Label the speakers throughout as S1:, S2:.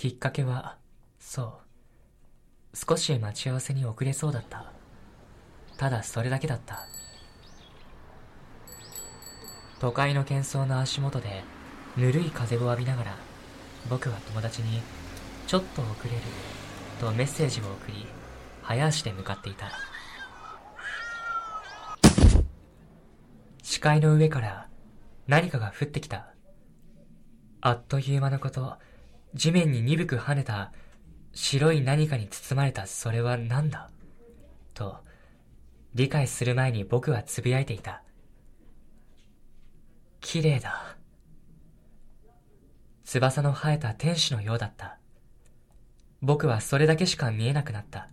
S1: きっかけは、そう。少し待ち合わせに遅れそうだった。ただそれだけだった。都会の喧騒の足元で、ぬるい風を浴びながら、僕は友達に、ちょっと遅れる、とメッセージを送り、早足で向かっていた。視界の上から何かが降ってきた。あっという間のこと、地面に鈍く跳ねた白い何かに包まれたそれは何だ？と、理解する前に僕は呟いていた。綺麗だ。翼の生えた天使のようだった。僕はそれだけしか見えなくなった。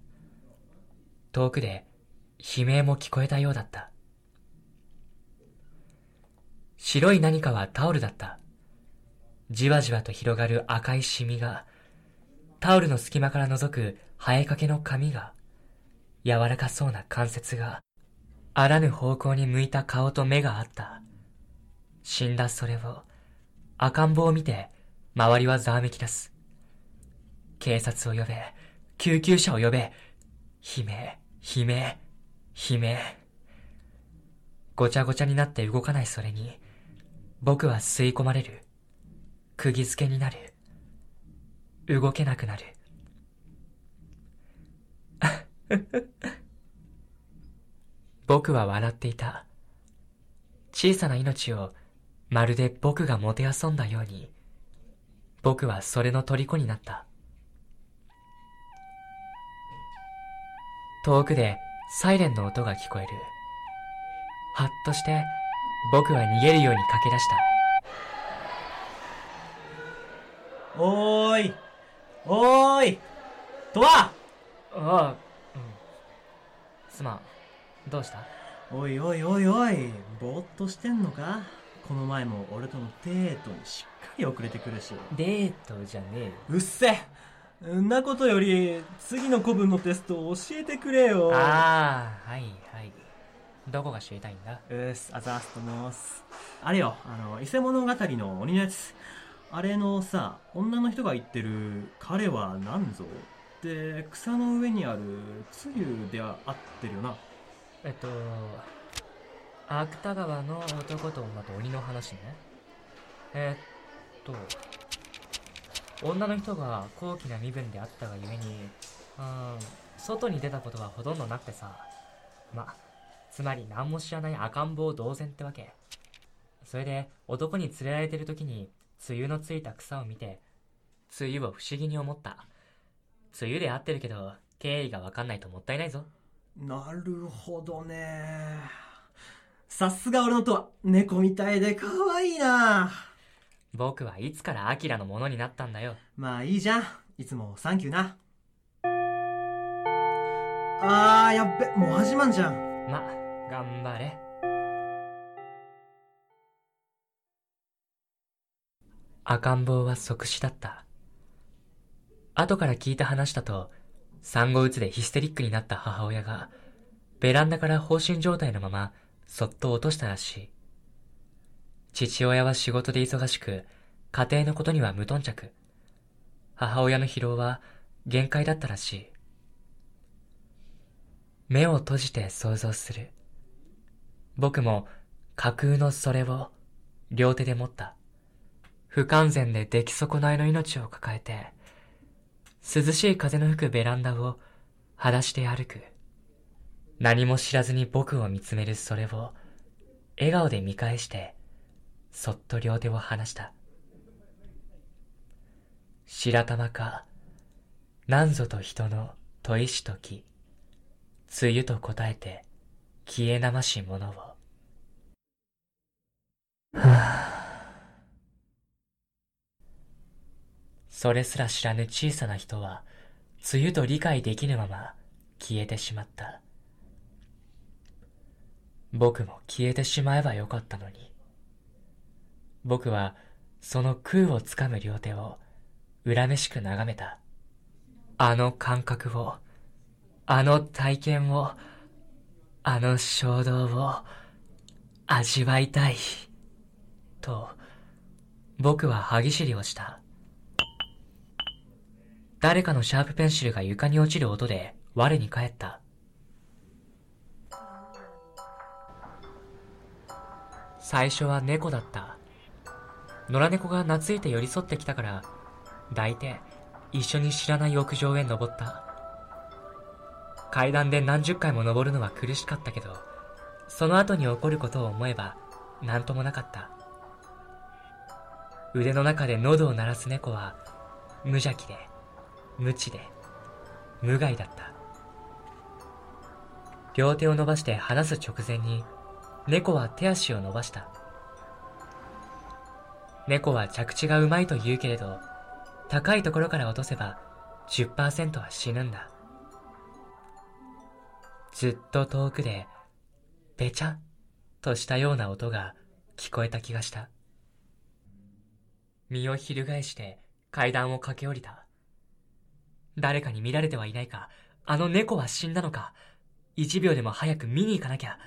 S1: 遠くで悲鳴も聞こえたようだった。白い何かはタオルだった。じわじわと広がる赤いシミが、タオルの隙間から覗く生えかけの髪が、柔らかそうな関節が、あらぬ方向に向いた顔と目があった。死んだそれを、赤ん坊を見て、周りはざわめき出す。警察を呼べ、救急車を呼べ、悲鳴、悲鳴、悲鳴。ごちゃごちゃになって動かないそれに、僕は吸い込まれる。釘付けになる。動けなくなる。僕は笑っていた。小さな命をまるで僕がもてあそんだように、僕はそれの虜になった。遠くでサイレンの音が聞こえる。はっとして僕は逃げるように駆け出した。
S2: おーい。おーい。とわ
S1: ああ、うん。すまん。どうした？
S2: おいおいおいおい。ぼーっとしてんのか？この前も俺とのデートにしっかり遅れてくるし。
S1: デートじゃねえよ。
S2: うっせ。んなことより次の古文のテストを教えてくれよ。
S1: ああ、はいはい。どこが知りたいんだ？
S2: うっす。あざーすと申す。あれよあの伊勢物語の鬼のやつあれのさ女の人が言ってる「彼は何ぞ」って草の上にあるつゆで合ってるよな
S1: えっと、芥川の男と女と鬼の話ね。えっと、女の人が高貴な身分であったがゆえに、うん、外に出たことはほとんどなくてさ。ま、つまり何も知らない赤ん坊同然ってわけ。それで、男に連れられてる時に、梅雨のついた草を見て、梅雨を不思議に思った。梅雨で合ってるけど、経緯がわかんないともったいないぞ。
S2: なるほどねさすが俺のとは猫みたいで可愛いな
S1: 僕はいつからアキラのものになったんだよ。
S2: まあいいじゃんいつもサンキューなあーやっべもう始まんじゃん
S1: ま、頑張れ。赤ん坊は即死だった。後から聞いた話だと、産後うつでヒステリックになった母親が、ベランダから放心状態のまま、そっと落としたらしい。父親は仕事で忙しく、家庭のことには無頓着。母親の疲労は限界だったらしい。目を閉じて想像する。僕も架空のそれを両手で持った。不完全で出来損ないの命を抱えて、涼しい風の吹くベランダを裸足で歩く。何も知らずに僕を見つめるそれを笑顔で見返して、そっと両手を離した。白玉か、なんぞと人の問いしとき、梅雨と答えて消えなましものを。はあ、それすら知らぬ小さな人は、梅雨と理解できぬまま消えてしまった。僕も消えてしまえばよかったのに。僕はその空をつかむ両手を恨めしく眺めた。あの感覚を、あの体験を、あの衝動を味わいたい。と、僕は歯ぎしりをした。誰かのシャープペンシルが床に落ちる音で我に返った。最初は猫だった。野良猫が懐いて寄り添ってきたから、抱いて一緒に知らない屋上へ登った。階段で何十回も登るのは苦しかったけど、その後に起こることを思えば何ともなかった。腕の中で喉を鳴らす猫は無邪気で、無知で、無害だった。両手を伸ばして離す直前に、猫は手足を伸ばした。猫は着地がうまいと言うけれど、高いところから落とせば10%は死ぬんだ。ずっと遠くで、べちゃっとしたような音が聞こえた気がした。身を翻して階段を駆け下りた。誰かに見られてはいないか、あの猫は死んだのか、一秒でも早く見に行かなきゃ。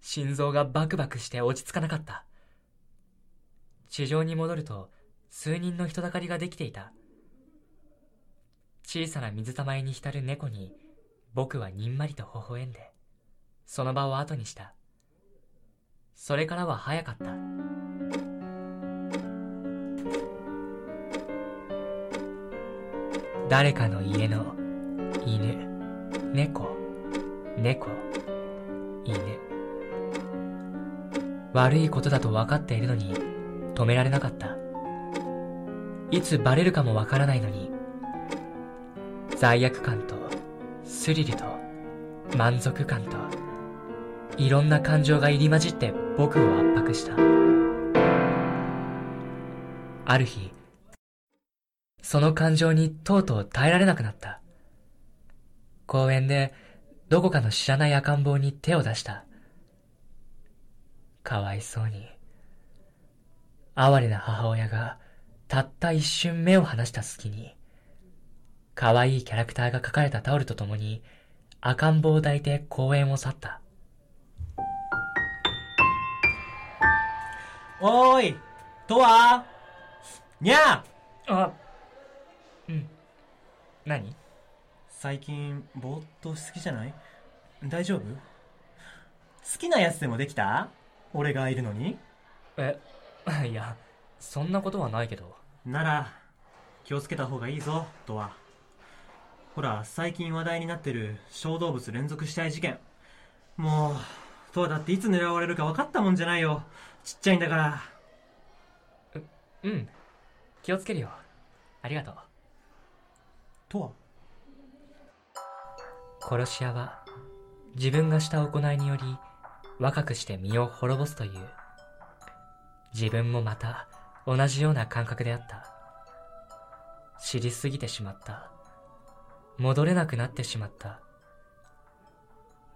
S1: 心臓がバクバクして落ち着かなかった。地上に戻ると、数人の人だかりができていた。小さな水たまりに浸る猫に、僕はにんまりと微笑んで、その場を後にした。それからは早かった。誰かの家の犬、猫、猫、犬。悪いことだと分かっているのに止められなかった。いつバレるかもわからないのに、罪悪感とスリルと満足感といろんな感情が入り混じって僕を圧迫した。ある日、その感情にとうとう耐えられなくなった。公園でどこかの知らない赤ん坊に手を出した。かわいそうに。哀れな母親がたった一瞬目を離した隙に、可愛いキャラクターが描かれたタオルと共に赤ん坊を抱いて公園を去った。
S2: おーいとわにゃ
S1: あ、うん。何？
S2: 最近、ぼーっとしすぎじゃない？大丈夫？好きなやつでもできた？俺がいるのに？
S1: え、いや、そんなことはないけど。
S2: なら、気をつけた方がいいぞ、とは。ほら、最近話題になってる小動物連続死体事件。もう、とはだっていつ狙われるか分かったもんじゃないよ。ちっちゃいんだから。
S1: う、うん。気をつけるよ。ありがとう。
S2: とは？
S1: 殺し屋は、自分がした行いにより、若くして身を滅ぼすという。自分もまた、同じような感覚であった。知りすぎてしまった。戻れなくなってしまった。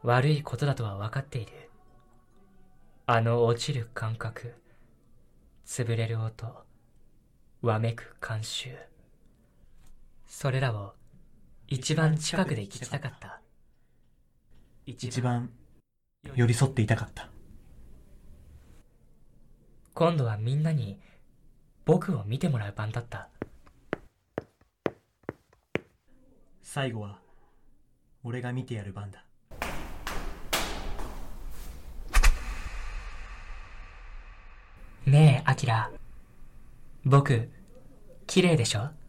S1: 悪いことだとは分かっている。あの落ちる感覚、潰れる音、わめく慣習。それらを一番近くで聞きたかった。
S2: 一番寄り添っていたかった。
S1: 今度はみんなに僕を見てもらう番だった。
S2: 最後は、俺が見てやる番だ。
S1: ねえ、アキラ。僕、綺麗でしょ？